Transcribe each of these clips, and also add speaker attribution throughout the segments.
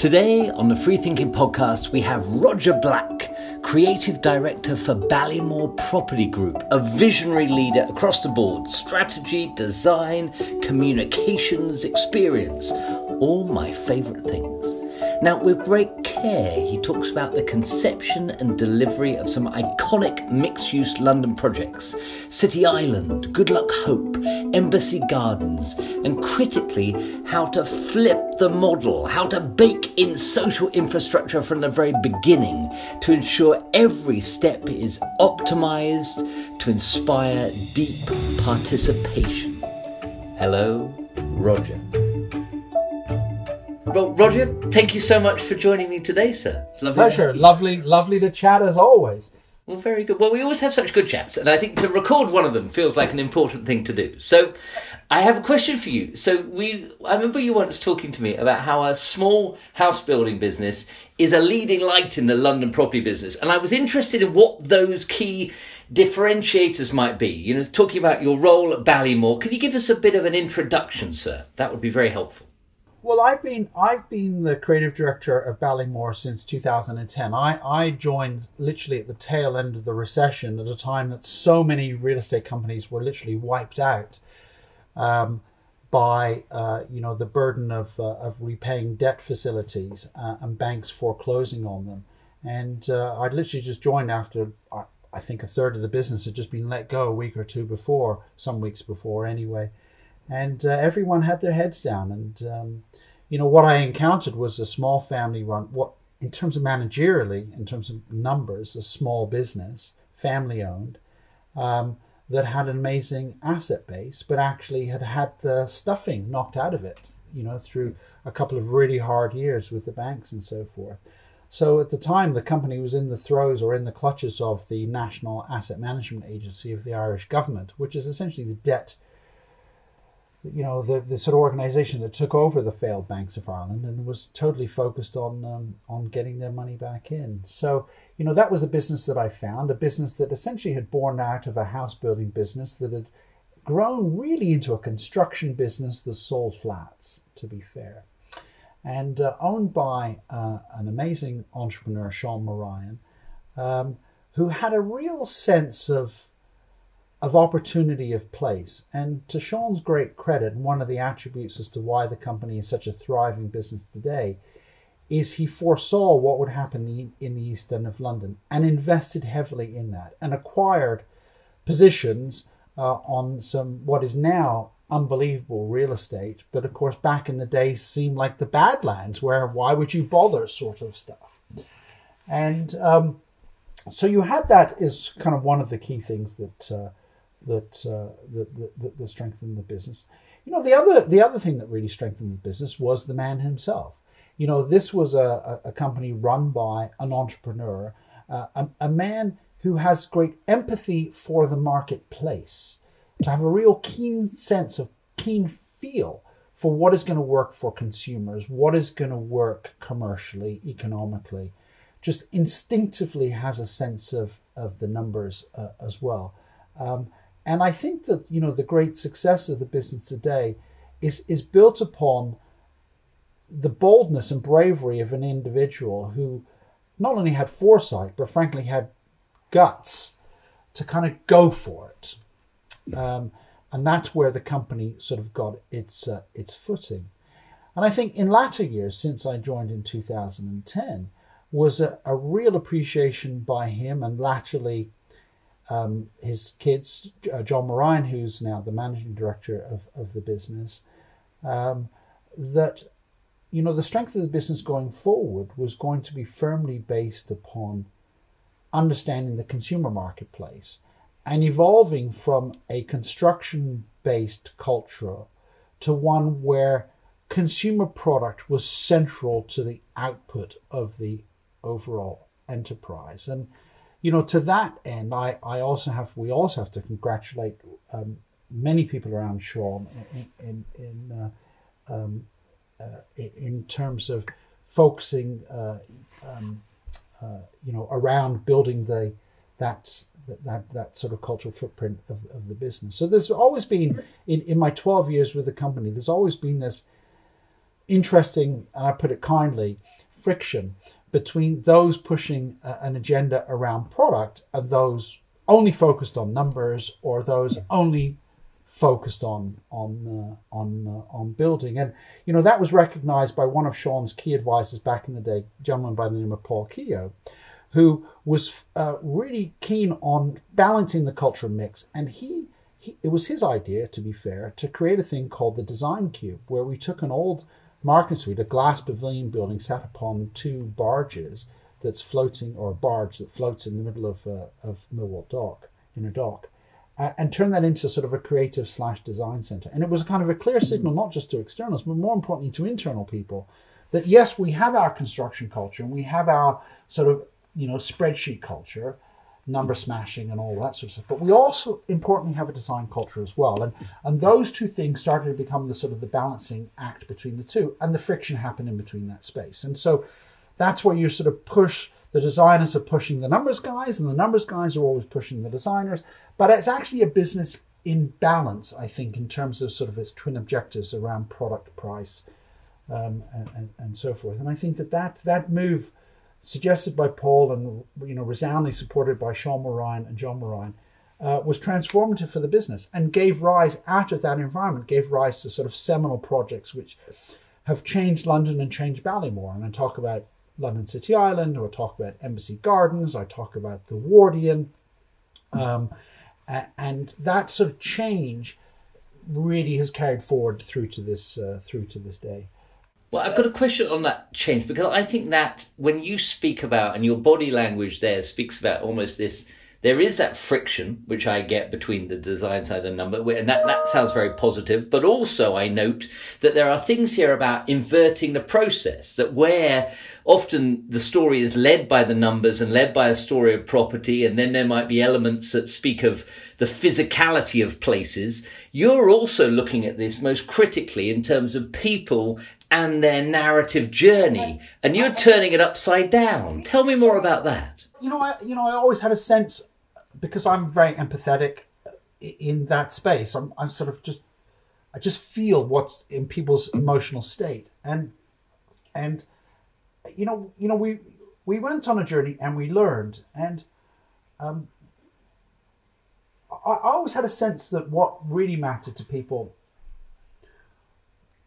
Speaker 1: Today on the FreeThinking Podcast, we have Roger Black, Creative Director for Ballymore Property Group, a visionary leader across the board strategy, design, communications, experience. All my favourite things. Now, with great care, he talks about the conception and delivery of some iconic mixed use London projects City Island, Goodluck Hope, Embassy Gardens, and critically, how to flip the model, how to bake in social infrastructure from the very beginning to ensure every step is optimized to inspire deep participation. Hello, Roger. Well, Roger, thank you so much for joining me today, sir.
Speaker 2: It's lovely Pleasure. Lovely, lovely to chat as always.
Speaker 1: Well, very good. Well, we always have such good chats, and I think to record one of them feels like an important thing to do. So, I have a question for you. So, we, I remember you once talking to me about how a small house building business is a leading light in the London property business, and I was interested in what those key differentiators might be. You know, talking about your role at Ballymore. Can you give us a bit of an introduction, sir? That would be very helpful.
Speaker 2: Well, I've been I've been the creative director of Ballymore since 2010. I, I joined literally at the tail end of the recession at a time that so many real estate companies were literally wiped out um, by uh, you know the burden of uh, of repaying debt facilities uh, and banks foreclosing on them. And uh, I'd literally just joined after I, I think a third of the business had just been let go a week or two before, some weeks before anyway and uh, everyone had their heads down. And um, you know what I encountered was a small family run. What in terms of managerially, in terms of numbers, a small business, family owned, um, that had an amazing asset base, but actually had had the stuffing knocked out of it. You know, through a couple of really hard years with the banks and so forth. So at the time, the company was in the throes or in the clutches of the National Asset Management Agency of the Irish government, which is essentially the debt you know, the, the sort of organization that took over the failed banks of Ireland and was totally focused on um, on getting their money back in. So, you know, that was the business that I found, a business that essentially had born out of a house building business that had grown really into a construction business that sold flats, to be fair, and uh, owned by uh, an amazing entrepreneur, Sean Mulryan, um, who had a real sense of of opportunity of place. And to Sean's great credit, one of the attributes as to why the company is such a thriving business today is he foresaw what would happen in the East End of London and invested heavily in that and acquired positions uh, on some what is now unbelievable real estate, but of course back in the days seemed like the Badlands, where why would you bother sort of stuff. And um, so you had that is kind of one of the key things that uh, that, uh, that, that, that strengthened the business. You know, the other the other thing that really strengthened the business was the man himself. You know, this was a, a company run by an entrepreneur, uh, a, a man who has great empathy for the marketplace, to have a real keen sense of keen feel for what is going to work for consumers, what is going to work commercially, economically, just instinctively has a sense of, of the numbers uh, as well. Um, and I think that you know the great success of the business today is is built upon the boldness and bravery of an individual who not only had foresight but frankly had guts to kind of go for it. Um, and that's where the company sort of got its uh, its footing. And I think in latter years, since I joined in 2010, was a, a real appreciation by him and latterly um, his kids, uh, John Mulryan, who's now the managing director of, of the business, um, that you know the strength of the business going forward was going to be firmly based upon understanding the consumer marketplace and evolving from a construction based culture to one where consumer product was central to the output of the overall enterprise. And you know, to that end, I, I also have we also have to congratulate um, many people around Sean in in in, uh, um, uh, in terms of focusing, uh, um, uh, you know, around building the that that that sort of cultural footprint of, of the business. So there's always been in, in my 12 years with the company, there's always been this interesting, and I put it kindly, friction between those pushing a, an agenda around product and those only focused on numbers or those only focused on on uh, on uh, on building. And you know that was recognized by one of Sean's key advisors back in the day a gentleman by the name of Paul Keogh who was uh, really keen on balancing the cultural mix. And he, he it was his idea to be fair to create a thing called the design cube where we took an old market suite a glass pavilion building sat upon two barges that's floating or a barge that floats in the middle of uh, of Millwall Dock in a dock uh, and turn that into sort of a creative slash design center. And it was a kind of a clear signal, not just to externals, but more importantly to internal people, that yes, we have our construction culture and we have our sort of you know spreadsheet culture, number smashing and all that sort of stuff. But we also importantly have a design culture as well. And and those two things started to become the sort of the balancing act between the two, and the friction happened in between that space. And so that's where you sort of push the designers are pushing the numbers guys, and the numbers guys are always pushing the designers. But it's actually a business in balance, I think, in terms of sort of its twin objectives around product price um, and, and, and, so forth. And I think that, that that move, suggested by Paul and you know resoundingly supported by Sean Mulryan and John Mulryan, uh, was transformative for the business and gave rise, out of that environment, gave rise to sort of seminal projects which have changed London and changed Ballymore. And I talk about London City Island, or talk about Embassy Gardens, I talk about the Wardian. Um, and that sort of change really has carried forward through to this uh, through to this day.
Speaker 1: Well, I've got a question on that change because I think that when you speak about and your body language there speaks about almost this there is that friction which I get between the design side and number, and that, that sounds very positive. But also, I note that there are things here about inverting the process, that where often the story is led by the numbers and led by a story of property, and then there might be elements that speak of the physicality of places. You're also looking at this most critically in terms of people and their narrative journey, and you're turning it upside down. Tell me more about that.
Speaker 2: You know, I you know I always had a sense because I'm very empathetic in that space. I'm, I'm sort of just, I just feel what's in people's emotional state, and and you know, you know, we we went on a journey and we learned, and um, I, I always had a sense that what really mattered to people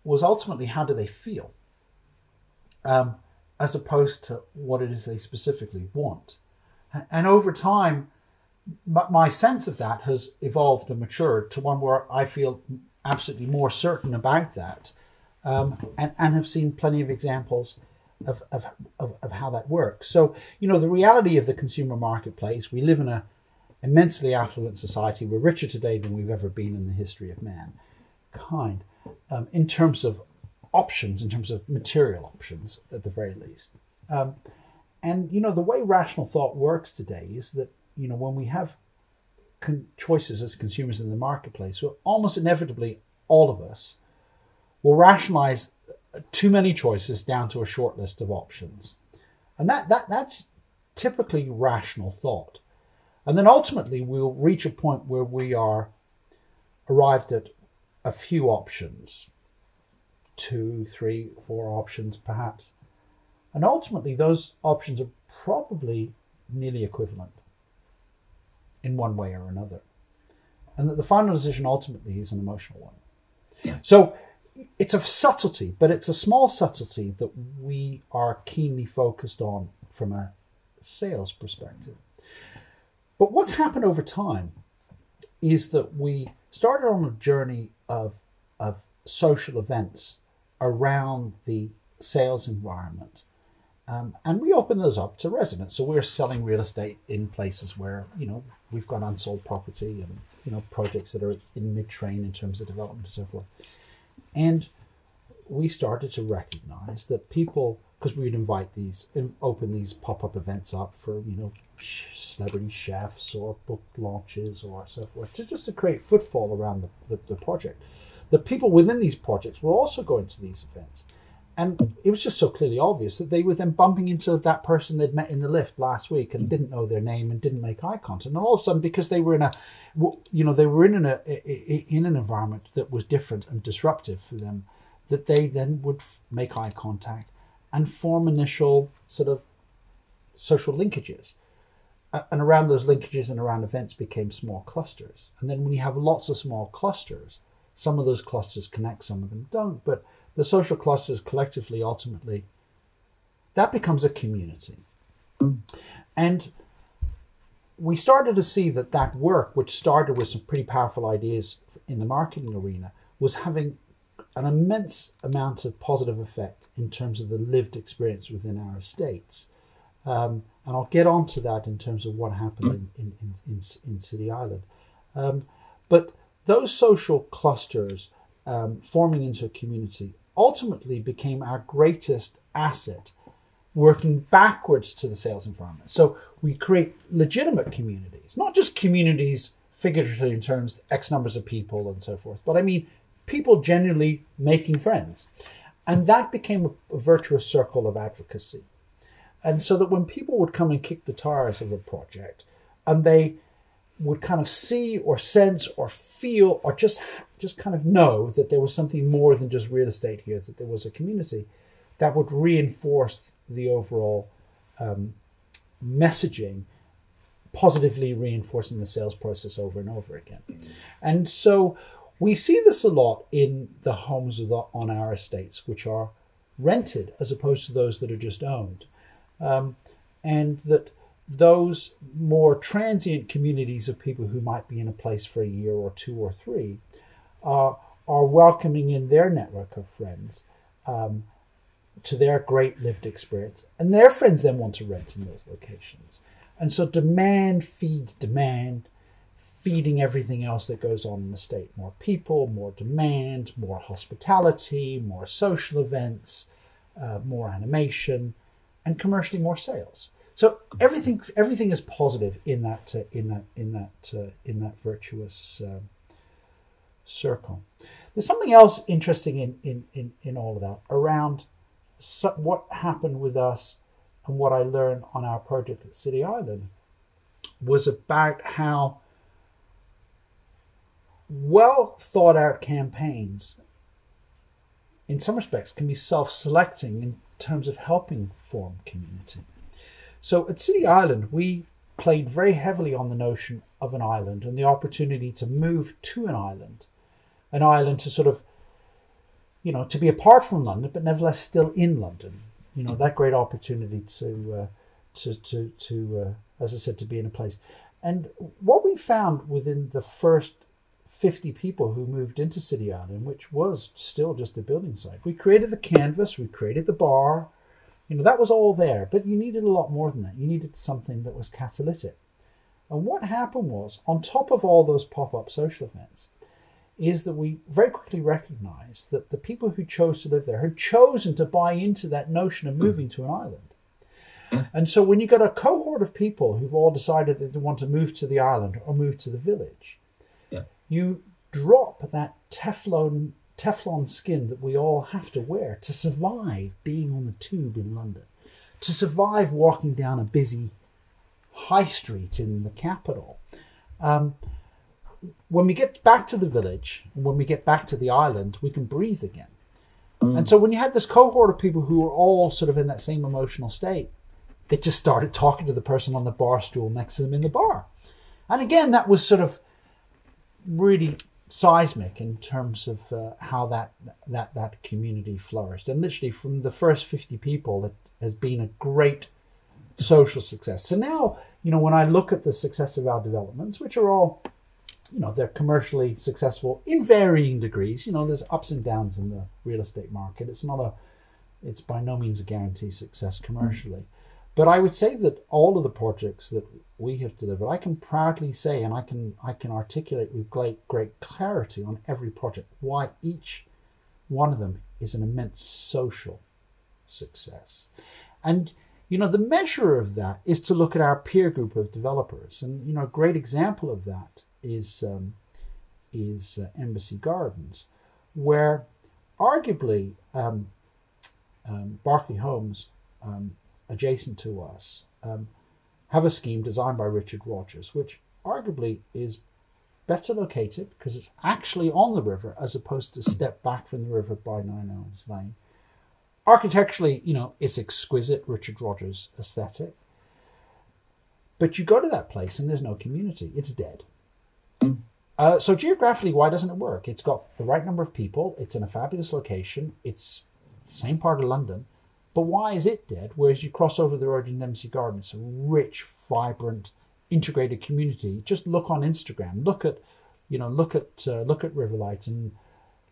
Speaker 2: was ultimately how do they feel, um, as opposed to what it is they specifically want, and over time my sense of that has evolved and matured to one where I feel absolutely more certain about that, um, and and have seen plenty of examples of, of, of, of how that works. So you know the reality of the consumer marketplace. We live in a immensely affluent society. We're richer today than we've ever been in the history of mankind, um, in terms of options, in terms of material options, at the very least. Um, and you know the way rational thought works today is that you know, when we have con- choices as consumers in the marketplace, almost inevitably, all of us will rationalize too many choices down to a short list of options. And that, that that's typically rational thought. And then ultimately, we'll reach a point where we are arrived at a few options two, three, four options perhaps. And ultimately, those options are probably nearly equivalent in one way or another. And that the final decision ultimately is an emotional one. Yeah. So it's a subtlety, but it's a small subtlety that we are keenly focused on from a sales perspective. But what's happened over time is that we started on a journey of, of social events around the sales environment um, and we open those up to residents. So we're selling real estate in places where, you know, we've got unsold property and, you know, projects that are in mid train in terms of development and so forth. And we started to recognize that people, because we would invite these, open these pop up events up for, you know, celebrity chefs or book launches or so forth, to just to create footfall around the, the, the project. The people within these projects were also going to these events and it was just so clearly obvious that they were then bumping into that person they'd met in the lift last week and didn't know their name and didn't make eye contact. And all of a sudden, because they were in a, you know, they were in an, in an environment that was different and disruptive for them, that they then would make eye contact and form initial sort of social linkages. And around those linkages and around events became small clusters. And then when you have lots of small clusters, some of those clusters connect, some of them don't. But the social clusters collectively, ultimately, that becomes a community. And we started to see that that work, which started with some pretty powerful ideas in the marketing arena, was having an immense amount of positive effect in terms of the lived experience within our estates. Um, and I'll get on to that in terms of what happened in, in, in, in, City Island. Um, but those social clusters um, forming into a community ultimately became our greatest asset working backwards to the sales environment. So we create legitimate communities, not just communities figuratively in terms X numbers of people and so forth, but I mean people genuinely making friends. And that became a virtuous circle of advocacy. And so that when people would come and kick the tires of a project and they would kind of see or sense or feel or just just kind of know that there was something more than just real estate here, that there was a community, that would reinforce the overall um, messaging, positively reinforcing the sales process over and over again. And so we see this a lot in the homes of the, on our estates, which are rented as opposed to those that are just owned. Um, and that those more transient communities of people who might be in a place for a year or two or three are, are welcoming in their network of friends um, to their great lived experience. And their friends then want to rent in those locations. And so demand feeds demand, feeding everything else that goes on in the state. More people, more demand, more hospitality, more social events, uh, more animation, and commercially more sales. So everything everything is positive in that uh, in that in that uh, in that virtuous um, circle. There's something else interesting in in in, in all of that around what happened with us and what I learned on our project at City Island was about how well thought out campaigns in some respects can be self-selecting in terms of helping form community. So at City Island, we played very heavily on the notion of an island and the opportunity to move to an island, an island to sort of, you know, to be apart from London, but nevertheless still in London. You know, that great opportunity to, uh, to, to, to, uh, as I said, to be in a place. And what we found within the first 50 people who moved into City Island, which was still just a building site, we created the canvas, we created the bar, you know, that was all there, but you needed a lot more than that. You needed something that was catalytic. And what happened was, on top of all those pop up social events, is that we very quickly recognized that the people who chose to live there had chosen to buy into that notion of moving to an island. And so when you got a cohort of people who've all decided that they want to move to the island or move to the village. You drop that Teflon Teflon skin that we all have to wear to survive being on the tube in London, to survive walking down a busy high street in the capital. Um, when we get back to the village, when we get back to the island, we can breathe again. And so when you had this cohort of people who were all sort of in that same emotional state, they just started talking to the person on the bar stool next to them in the bar. And again, that was sort of really seismic in terms of uh, how that that that community flourished. And literally from the first 50 people, it has been a great social success. So now, you know, when I look at the success of our developments, which are all, you know, they're commercially successful in varying degrees. You know, there's ups and downs in the real estate market. It's not a, it's by no means a guarantee success commercially. But I would say that all of the projects that we have delivered, I can proudly say, and I can I can articulate with great great clarity on every project why each one of them is an immense social success. And you know the measure of that is to look at our peer group of developers, and you know a great example of that is um, is uh, Embassy Gardens, where arguably um, um, Berkeley Homes um, adjacent to us um, have a scheme designed by Richard Rogers, which arguably is better located because it's actually on the river as opposed to step back from the river by Nine Elms Lane. Architecturally, you know, it's exquisite, Richard Rogers aesthetic. But you go to that place and there's no community. It's dead. Uh, so geographically, why doesn't it work? It's got the right number of people. It's in a fabulous location. It's the same part of London. But why is it dead? Whereas you cross over the road in Embassy Garden, it's a rich, vibrant, integrated community. Just look on Instagram. Look at, you know, look at uh, look at Riverlight and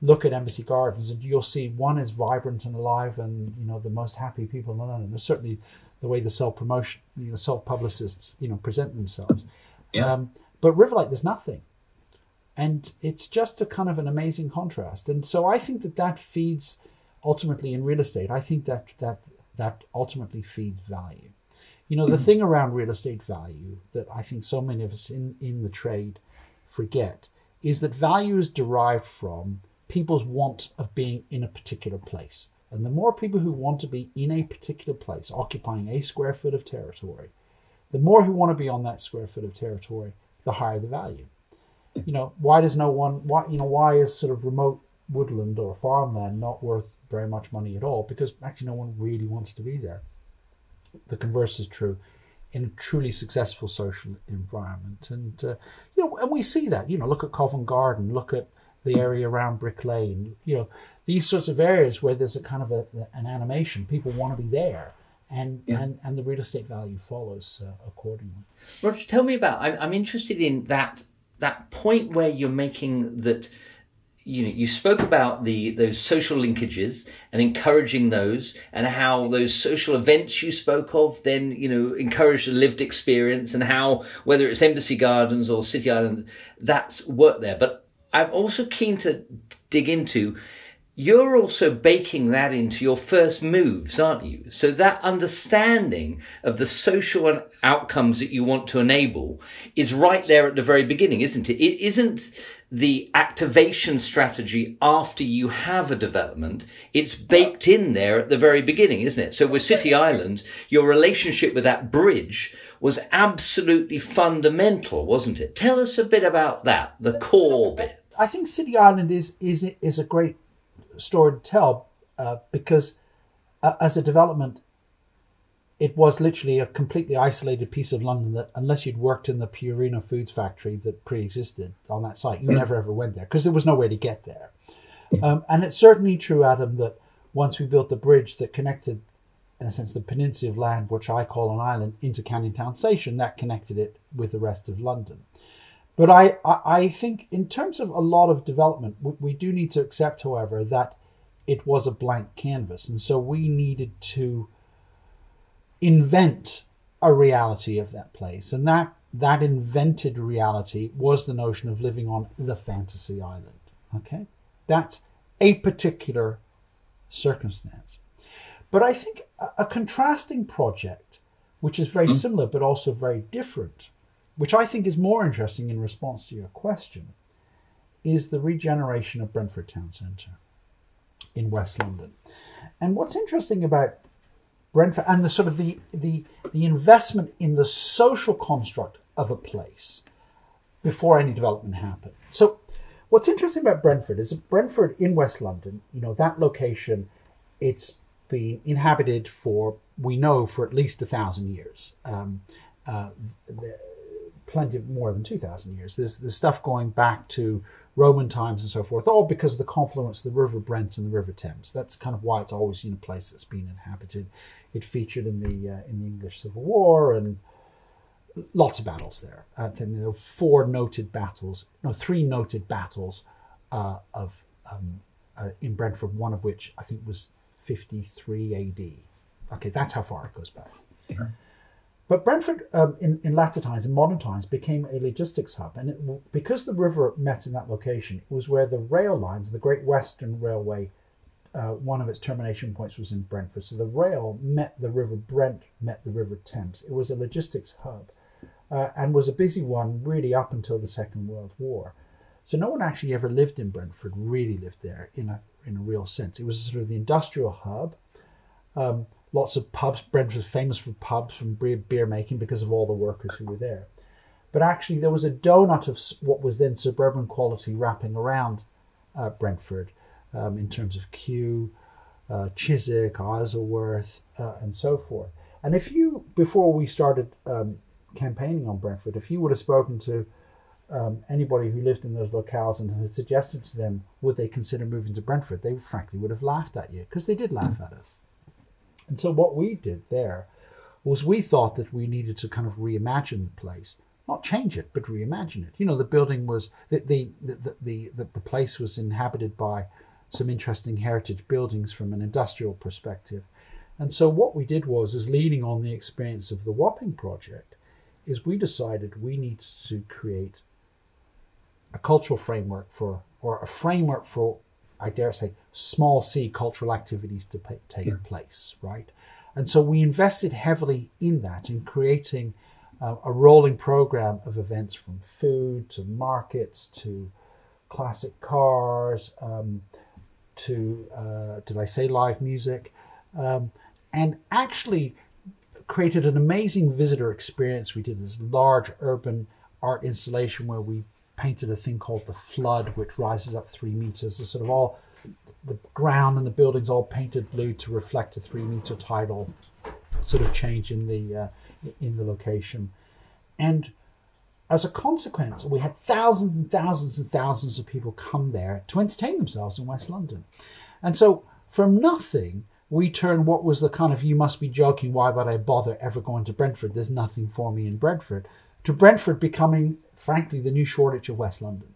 Speaker 2: look at Embassy Gardens, and you'll see one is vibrant and alive, and you know the most happy people in London. There's certainly the way the self promotion, you know, self publicists, you know, present themselves. Yeah. Um, but Riverlight, there's nothing, and it's just a kind of an amazing contrast. And so I think that that feeds ultimately in real estate. I think that that that ultimately feeds value. You know, the mm-hmm. thing around real estate value that I think so many of us in in the trade forget is that value is derived from people's want of being in a particular place. And the more people who want to be in a particular place, occupying a square foot of territory, the more who want to be on that square foot of territory, the higher the value. You know, why does no one, why, you know, why is sort of remote woodland or farmland not worth very much money at all? Because actually no one really wants to be there. The converse is true in a truly successful social environment. And, uh, you know, and we see that, you know, look at Covent Garden, look at the area around Brick Lane, you know, these sorts of areas where there's a kind of a, an animation, people want to be there. And, yeah. and, and the real estate value follows uh, accordingly.
Speaker 1: Roger, tell me about. I'm, I'm interested in that that point where you're making that you know you spoke about the those social linkages and encouraging those and how those social events you spoke of then you know encourage the lived experience and how whether it's embassy gardens or city islands that's worked there but i'm also keen to dig into you're also baking that into your first moves, aren't you? So that understanding of the social outcomes that you want to enable is right there at the very beginning, isn't it? It isn't the activation strategy after you have a development. It's baked in there at the very beginning, isn't it? So with City Island, your relationship with that bridge was absolutely fundamental, wasn't it? Tell us a bit about that, the core bit.
Speaker 2: I think City Island is is is a great story to tell uh, because uh, as a development, it was literally a completely isolated piece of London that, unless you'd worked in the Purina Foods factory that pre-existed on that site, you mm. never ever went there because there was no way to get there. Um, and it's certainly true, Adam, that once we built the bridge that connected, in a sense, the peninsula of land, which I call an island, into Canning Town Station, that connected it with the rest of London. But I, I, think in terms of a lot of development, we, we do need to accept, however, that it was a blank canvas. And so we needed to invent a reality of that place. And that, that invented reality was the notion of living on the fantasy island. Okay? That's a particular circumstance. But I think a, a contrasting project, which is very mm-hmm. similar but also very different, which I think is more interesting in response to your question, is the regeneration of Brentford Town Centre in West London. And what's interesting about Brentford and the sort of the, the, the investment in the social construct of a place before any development happened. So what's interesting about Brentford is that Brentford in West London, you know, that location, it's been inhabited for, we know, for at least a thousand years. Um, uh, plenty more than 2,000 years. There's, there's stuff going back to Roman times and so forth, all because of the confluence of the River Brent and the River Thames. That's kind of why it's always been a place that's been inhabited. It featured in the uh, in the English Civil War and lots of battles there. Uh, then there were four noted battles, no, three noted battles uh, of um, uh, in Brentford. One of which I think was 53 AD. Okay, that's how far it goes back. But Brentford, um, in, in latter times, in modern times, became a logistics hub. And it, because the river met in that location, it was where the rail lines, the Great Western Railway, uh, one of its termination points was in Brentford. So the rail met the River Brent, met the River Thames. It was a logistics hub uh, and was a busy one really up until the Second World War. So no one actually ever lived in Brentford, really lived there in a, in a real sense. It was sort of the industrial hub. Um, lots of pubs. Brentford was famous for pubs from beer making because of all the workers who were there. but actually there was a donut of what was then suburban quality wrapping around uh, Brentford um, in terms of Kew, uh, Chiswick, Isleworth, uh, and so forth. And if you, before we started um, campaigning on Brentford, if you would have spoken to um, anybody who lived in those locales and had suggested to them would they consider moving to Brentford, they frankly would have laughed at you because they did laugh mm. at us. And so what we did there was we thought that we needed to kind of reimagine the place, not change it, but reimagine it. You know, the building was the the the the, the, the place was inhabited by some interesting heritage buildings from an industrial perspective. And so what we did was, is leaning on the experience of the Wapping project, is we decided we need to create a cultural framework for, or a framework for, I dare say, small c cultural activities to pay, take yeah. place, right? And so we invested heavily in that, in creating uh, a rolling program of events from food to markets to classic cars um, to, uh, did I say live music? Um, and actually created an amazing visitor experience. We did this large urban art installation where we painted a thing called the flood, which rises up three meters. The sort of all the ground and the buildings all painted blue to reflect a three meter tidal sort of change in the uh, in the location, and as a consequence, we had thousands and thousands and thousands of people come there to entertain themselves in West London, and so from nothing we turned what was the kind of you must be joking why would I bother ever going to Brentford? There's nothing for me in Brentford to Brentford becoming, frankly, the new Shoreditch of West London.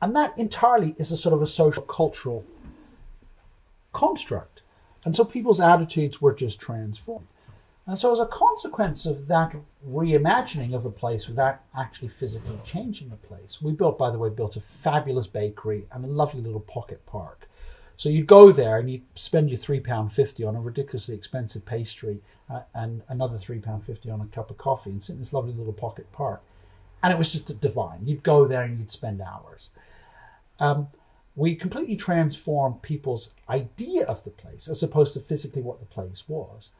Speaker 2: And that entirely is a sort of a social cultural construct. And so people's attitudes were just transformed. And so, as a consequence of that reimagining of a place without actually physically changing the place, we built, by the way, built a fabulous bakery and a lovely little pocket park. So you'd go there and you'd spend your three pound fifty on a ridiculously expensive pastry uh, and another three pound fifty on a cup of coffee and sit in this lovely little pocket park, and it was just divine. You'd go there and you'd spend hours. Um, we completely transformed people's idea of the place as opposed to physically what the place was.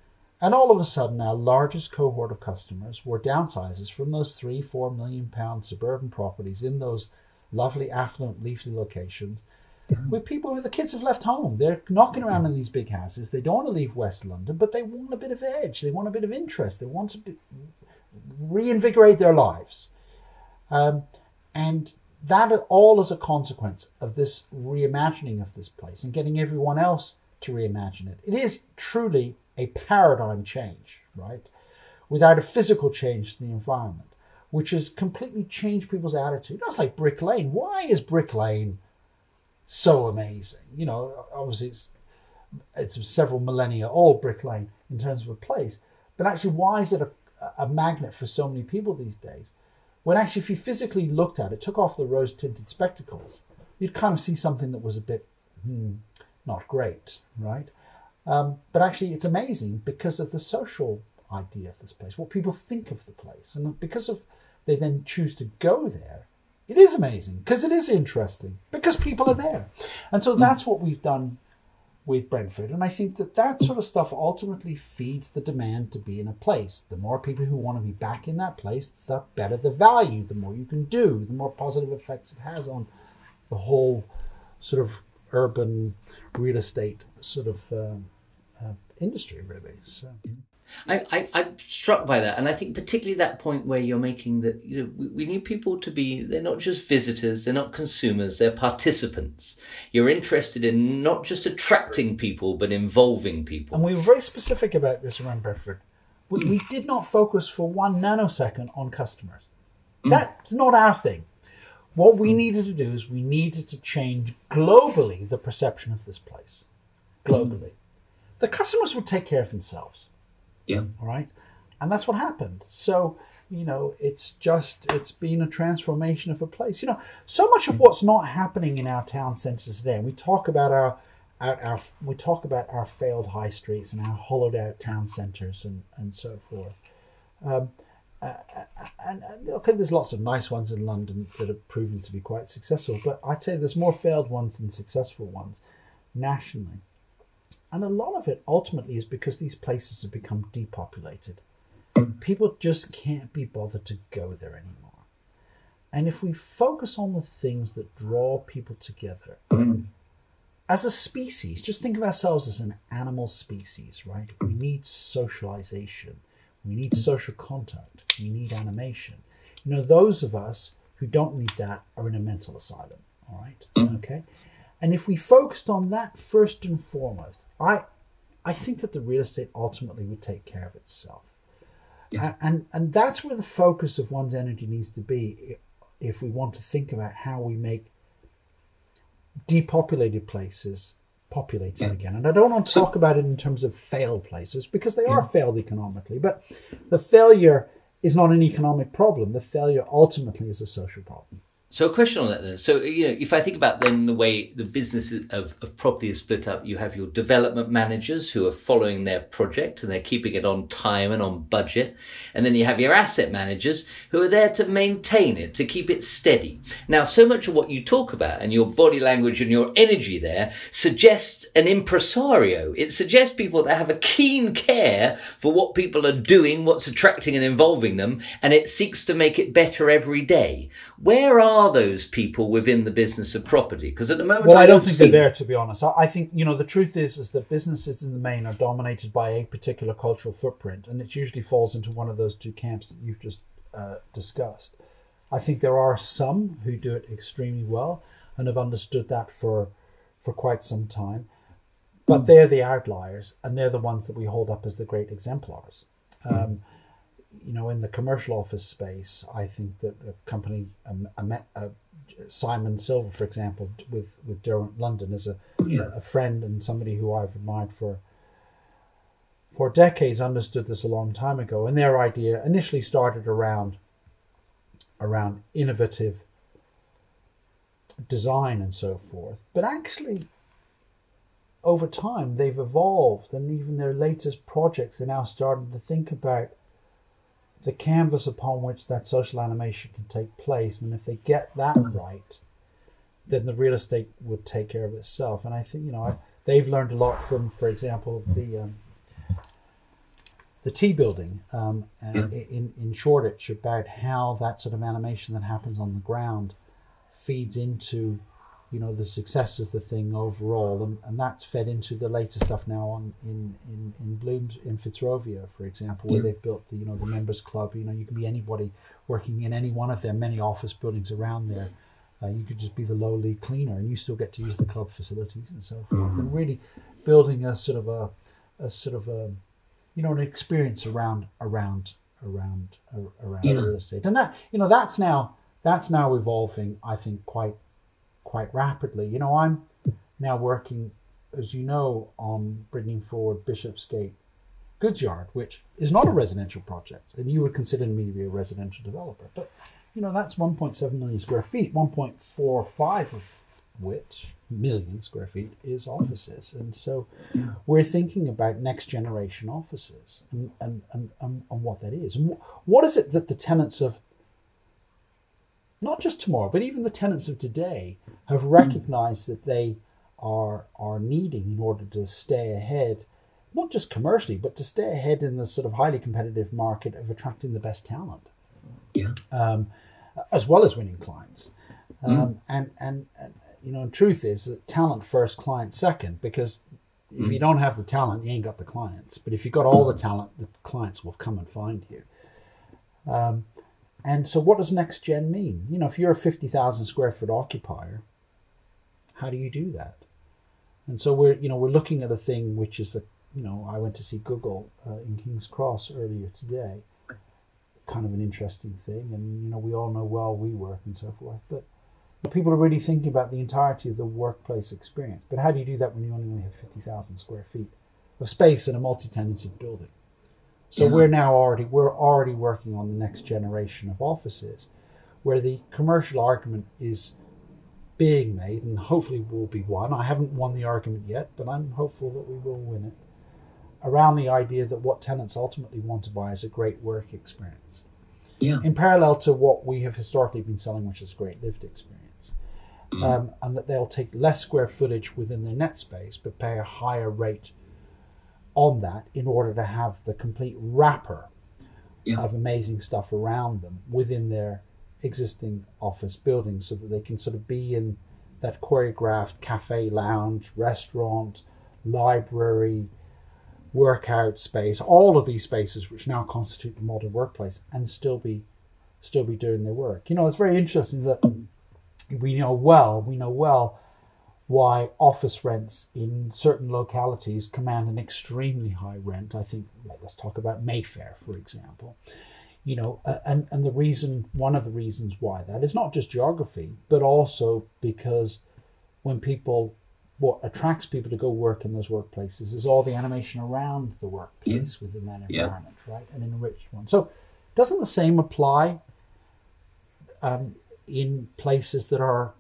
Speaker 2: And all of a sudden, our largest cohort of customers were downsizers from those three, four million pound suburban properties in those lovely, affluent, leafy locations. with people who the kids have left home. They're knocking around in these big houses. They don't want to leave West London, but they want a bit of edge. They want a bit of interest. They want to be, reinvigorate their lives. Um, and that all as a consequence of this reimagining of this place and getting everyone else to reimagine it. It is truly a paradigm change, right? Without a physical change to the environment, which has completely changed people's attitude. That's like Brick Lane. Why is Brick Lane so amazing. You know, obviously it's it's several millennia old Brick Lane in terms of a place, but actually, why is it a, a magnet for so many people these days? When actually, if you physically looked at it, took off the rose tinted spectacles, you'd kind of see something that was a bit hmm, not great, right? Um, but actually, it's amazing because of the social idea of this place, what people think of the place, and because of they then choose to go there it is amazing because it is interesting because people are there. And so that's what we've done with Brentford. And I think that that sort of stuff ultimately feeds the demand to be in a place. The more people who want to be back in that place, the better the value, the more you can do, the more positive effects it has on the whole sort of urban real estate sort of uh, uh, industry, really. So.
Speaker 1: I, I, I'm struck by that. And I think particularly that point where you're making that, you know, we, we, need people to be, they're not just visitors, they're not consumers, they're participants. You're interested in not just attracting people, but involving people.
Speaker 2: And we were very specific about this around Brentford. We, we did not focus for one nanosecond on customers. Mm. That's not our thing. What we mm. needed to do is we needed to change globally the perception of this place. Globally. Mm. The customers would take care of themselves
Speaker 1: yeah.
Speaker 2: All right. And that's what happened. So, you know, it's just, it's been a transformation of a place. You know, so much of what's not happening in our town centres today, and we talk about our, our, our, we talk about our failed high streets and our hollowed out town centres and, and so forth. Um, uh, and, and, okay, there's lots of nice ones in London that have proven to be quite successful, but I'd say there's more failed ones than successful ones nationally. And a lot of it ultimately is because these places have become depopulated. people just can't be bothered to go there anymore. And if we focus on the things that draw people together, as a species, just think of ourselves as an animal species, right? We need socialization, we need social contact, we need animation. You know, those of us who don't need that are in a mental asylum, all right? Mm. Okay? And if we focused on that first and foremost, I I think that the real estate ultimately would take care of itself.
Speaker 1: Yeah.
Speaker 2: And and that's where the focus of one's energy needs to be if we want to think about how we make depopulated places populated
Speaker 1: Yeah.
Speaker 2: again. And I don't want to
Speaker 1: So-
Speaker 2: talk about it in terms of failed places because they are
Speaker 1: mm.
Speaker 2: failed economically, but the failure is not an economic problem. The failure ultimately is a social problem.
Speaker 1: So a question on that then. So you know, if I think about then the way the business of, of property is split up, you have your development managers who are following their project and they're keeping it on time and on budget, and then you have your asset managers who are there to maintain it, to keep it steady. Now, so much of what you talk about and your body language and your energy there suggests an impresario. It suggests people that have a keen care for what people are doing, what's attracting and involving them, and it seeks to make it better every day. Where are those people within the business of property? Because at the moment,
Speaker 2: Well, I don't think
Speaker 1: see
Speaker 2: they're there, to be honest. I I think you know the truth is is that businesses in the main are dominated by a particular cultural footprint, and it usually falls into one of those two camps that you've just uh, discussed. I think there are some who do it extremely well and have understood that for for quite some time, but they're the outliers, and they're the ones that we hold up as the great exemplars. Um, you know, in the commercial office space, I think that a company, um, a, a, Simon Silver, for example, with with Derwent London, is a
Speaker 1: Yeah.
Speaker 2: a friend and somebody who I've admired for for decades. Understood this a long time ago, and their idea initially started around around innovative design and so forth, but actually. Over time, they've evolved, and even their latest projects are now starting to think about the canvas upon which that social animation can take place. And if they get that right, then the real estate would take care of itself. And I think you know I, they've learned a lot from, for example, the um, the Tea building um, uh, in in Shoreditch about how that sort of animation that happens on the ground feeds into you know the success of the thing overall and, and that's fed into the later stuff now on in in in blooms in fitzrovia for example where
Speaker 1: Yeah.
Speaker 2: they've built the you know the members club you know you can be anybody working in any one of their many office buildings around there uh, you could just be the lowly cleaner and you still get to use the club facilities and so forth and really building a sort of a, a sort of a you know an experience around around around around
Speaker 1: Yeah.
Speaker 2: real estate and that you know that's now that's now evolving i think quite quite rapidly. You know i'm now working as you know on bringing forward bishopsgate goods yard which is not a residential project and you would consider me to be a residential developer. But you know that's 1.7 million square feet 1.45 of which million square feet is offices. And so we're thinking about next generation offices and, and, and, and, and what that is. And what is it that the tenants of not just tomorrow but even the tenants of today have recognized that they are are needing in order to stay ahead not just commercially but to stay ahead in the sort of highly competitive market of attracting the best talent.
Speaker 1: Yeah.
Speaker 2: um, as well as winning clients. Um, and, and and you know the truth is that talent first client second because if you don't have the talent you ain't got the clients. But if you've got all the talent the clients will come and find you. Um, and so what does next gen mean? You know if you're a 50000 square foot occupier how do you do that? And so we're you know we're looking at a thing which is that you know i went to see google uh, in king's cross earlier today. Kind of an interesting thing. And you know we all know well WeWork and so forth. But people are really thinking about the entirety of the workplace experience. But how do you do that when you only have 50000 square feet of space in a multi-tenanted building so
Speaker 1: Yeah.
Speaker 2: we're now already we're already working on the next generation of offices where the commercial argument is being made and hopefully will be won. I haven't won the argument yet, but I'm hopeful that we will win it. Around the idea that what tenants ultimately want to buy is a great work experience.
Speaker 1: Yeah.
Speaker 2: In parallel to what we have historically been selling, which is a great lived experience. Um, and that they'll take less square footage within their net space, but pay a higher rate on that in order to have the complete wrapper yeah. of amazing stuff around them within their existing office building so that they can sort of be in that choreographed cafe lounge, restaurant, library, workout space, all of these spaces which now constitute the modern workplace and still be still be doing their work. You know, it's very interesting that we know well, we know well why office rents in certain localities command an extremely high rent. I think, let's talk about Mayfair, for example. You know, and, and the reason, one of the reasons why that is not just geography, but also because when people, what attracts people to go work in those workplaces is all the animation around the workplace yeah. within that environment, yeah. right? An enriched one. So, doesn't the same apply um, in places that are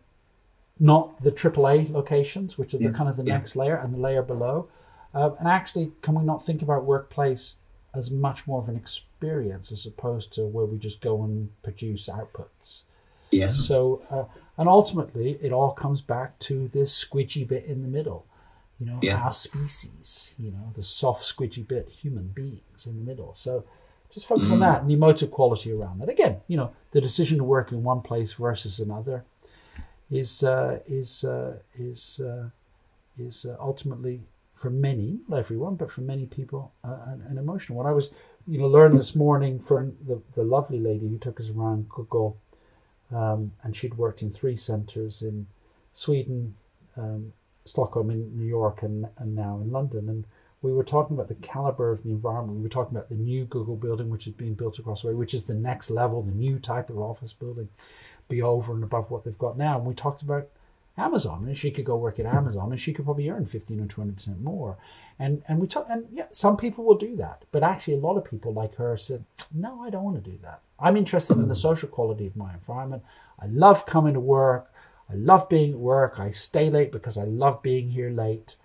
Speaker 2: not the AAA locations, which are the kind of the yeah. next layer and the layer below. Uh, and actually, can we not think about workplace as much more of an experience as opposed to where we just go and produce outputs?
Speaker 1: Yeah.
Speaker 2: So, uh, and ultimately, it all comes back to this squidgy bit in the middle. You know, yeah. our species. You know, the soft squidgy bit, human beings in the middle. So, just focus mm. on that and the emotive quality around that. Again, you know, the decision to work in one place versus another is uh, is uh, is uh, is uh, ultimately for many, not everyone, but for many people, uh, an, an, emotional. What I was, you know, learned this morning from the, the lovely lady who took us around Google, um, and she'd worked in three centres in Sweden, um, Stockholm, in New York, and and now in London, and we were talking about the caliber of the environment. We were talking about the new Google building, which is being built across the way, which is the next level, the new type of office building be over and above what they've got now. And we talked about Amazon, and she could go work at Amazon, and she could probably earn fifteen or twenty percent more. And and we talk, and yeah, some people will do that, but actually, a lot of people like her said, "No, I don't want to do that. I'm interested in the social quality of my environment. I love coming to work. I love being at work. I stay late because I love being here late.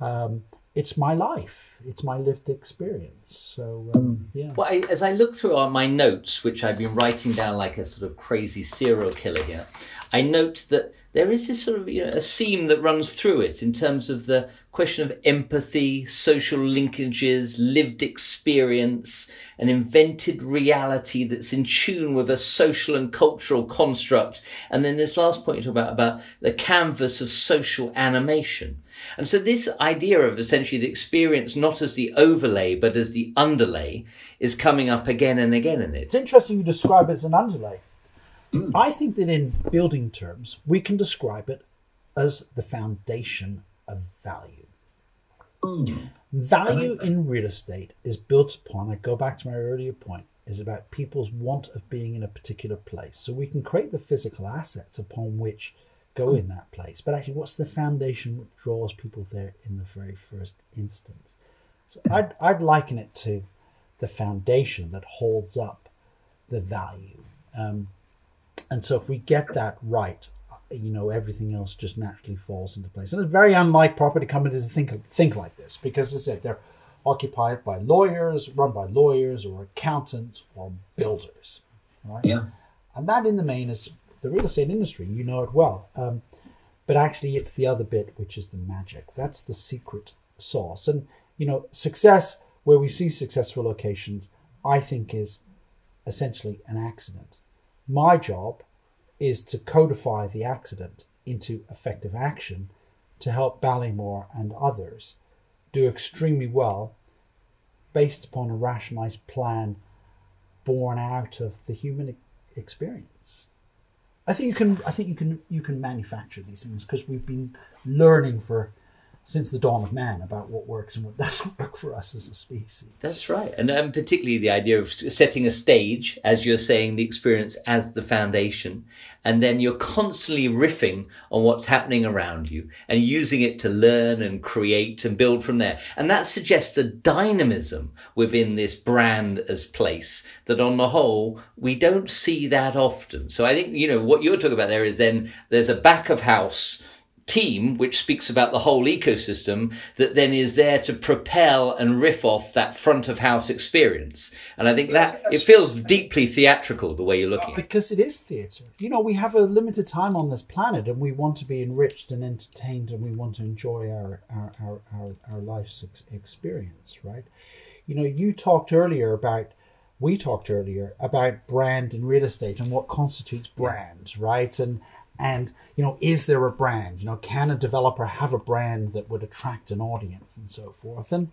Speaker 2: Um, it's my life. It's my lived experience. So um, hmm. yeah.
Speaker 1: Well, I, as I look through my notes, which I've been writing down like a sort of crazy serial killer here, I note that there is this sort of you know, a seam that runs through it in terms of the question of empathy, social linkages, lived experience, an invented reality that's in tune with a social and cultural construct. And then this last point you talk about, about the canvas of social animation. And so this idea of essentially the experience not as the overlay, but as the underlay is coming up again and again in it.
Speaker 2: It's interesting you describe it as an underlay. Mm. I think that in building terms, we can describe it as the foundation of value. Mm. Value in real estate is built upon, I go back to my earlier point, is about people's want of being in a particular place. So we can create the physical assets upon which go in that place. But actually, what's the foundation which draws people there in the very first instance? So I'd, I'd liken it to the foundation that holds up the value. Um, and so if we get that right, you know, everything else just naturally falls into place. And it's very unlike property companies to think, think like this because, as I said, they're occupied by lawyers, run by lawyers or accountants or builders. Right?
Speaker 1: Yeah.
Speaker 2: And that in the main is the real estate industry, you know it well. Um, but actually, it's the other bit which is the magic. That's the secret sauce. And, you know, success, where we see successful locations, I think is essentially an accident. My job is to codify the accident into effective action to help Ballymore and others do extremely well based upon a rationalized plan born out of the human experience. I think you can. I think you can. You can manufacture these things because we've been learning for since the dawn of man about what works and what doesn't work for us as a species.
Speaker 1: That's right, and um, particularly the idea of setting a stage, as you're saying, the experience as the foundation, and then you're constantly riffing on what's happening around you and using it to learn and create and build from there. And that suggests a dynamism within this brand as place that on the whole, we don't see that often. So I think, you know, what you're talking about there is then there's a back of house team, which speaks about the whole ecosystem, that then is there to propel and riff off that front of house experience. And I think that it feels deeply theatrical the way you're looking.
Speaker 2: Because it is theatre. You know, we have a limited time on this planet and we want to be enriched and entertained and we want to enjoy our, our, our, our, our life's experience, right? You know, you talked earlier about we talked earlier about brand and real estate and what constitutes brand, right? And and you know, is there a brand? You know, can a developer have a brand that would attract an audience and so forth? And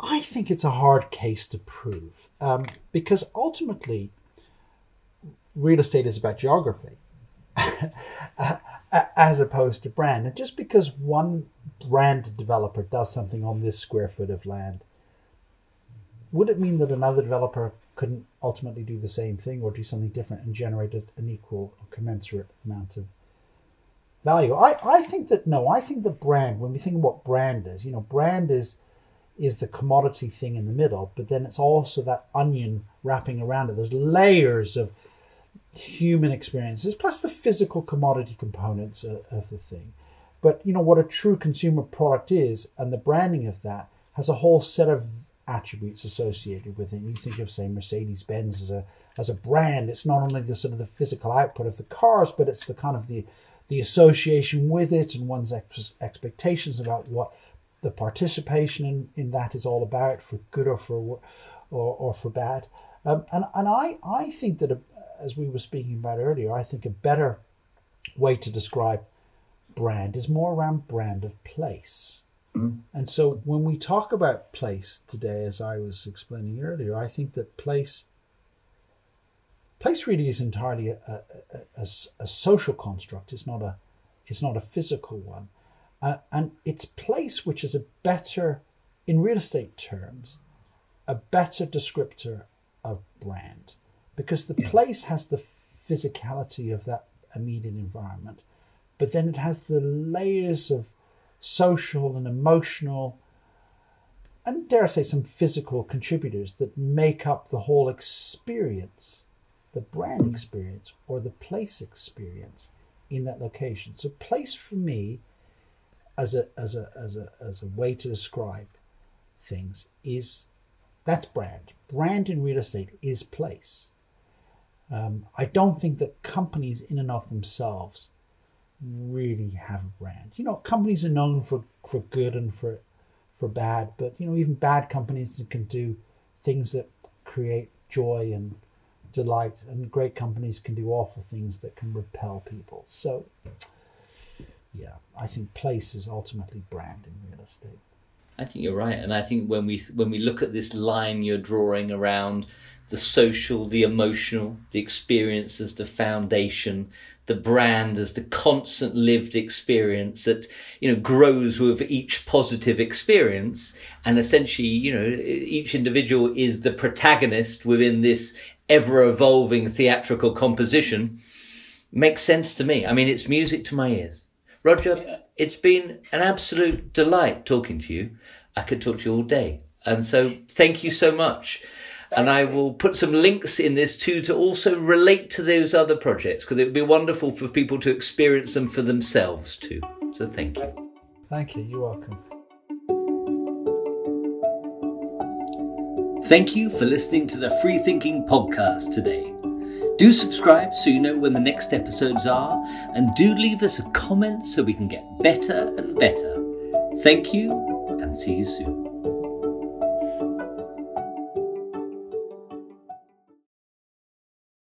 Speaker 2: I think it's a hard case to prove um, because ultimately, real estate is about geography as opposed to brand. And just because one brand developer does something on this square foot of land, would it mean that another developer couldn't ultimately do the same thing or do something different and generate an equal or commensurate amount of value? I, I think that no, I think the brand, when we think of what brand is, you know, brand is is the commodity thing in the middle, but then it's also that onion wrapping around it. There's layers of human experiences plus the physical commodity components of, of the thing. But you know what a true consumer product is, and the branding of that has a whole set of attributes associated with it. You think of say Mercedes Benz as a as a brand. It's not only the sort of the physical output of the cars, but it's the kind of the the association with it and one's ex- expectations about what the participation in, in that is all about for good or for or, or for bad. Um, and and I I think that a, as we were speaking about earlier, I think a better way to describe brand is more around brand of place. Mm-hmm. And so when we talk about place today, as I was explaining earlier, I think that place place really is entirely a, a, a, a social construct. It's not a it's not a physical one. Uh, and it's place which is a better, in real estate terms, a better descriptor of brand because the yeah. place has the physicality of that immediate environment, but then it has the layers of social and emotional and dare I say some physical contributors that make up the whole experience, the brand experience or the place experience in that location. So place for me as a as a as a as a way to describe things is that's brand. Brand in real estate is place. Um, I don't think that companies, in and of themselves, really have a brand. You know, companies are known for, for good and for for bad, but you know, even bad companies can do things that create joy and delight, and great companies can do awful things that can repel people. So, yeah, I think place is ultimately brand in real estate.
Speaker 1: I think you're right, and I think when we when we look at this line you're drawing around the social, the emotional, the experience as the foundation, the brand as the constant lived experience that you know grows with each positive experience, and essentially you know each individual is the protagonist within this ever evolving theatrical composition. Makes sense to me. I mean, it's music to my ears. Roger, it's been an absolute delight talking to you. I could talk to you all day. And so thank you so much. and I will put some links in this too to also relate to those other projects because it would be wonderful for people to experience them for themselves too. So thank you.
Speaker 2: Thank you. You're welcome.
Speaker 1: Thank you for listening to the FreeThinking podcast today. Do subscribe so you know when the next episodes are, and do leave us a comment so we can get better and better. Thank you, and see you soon.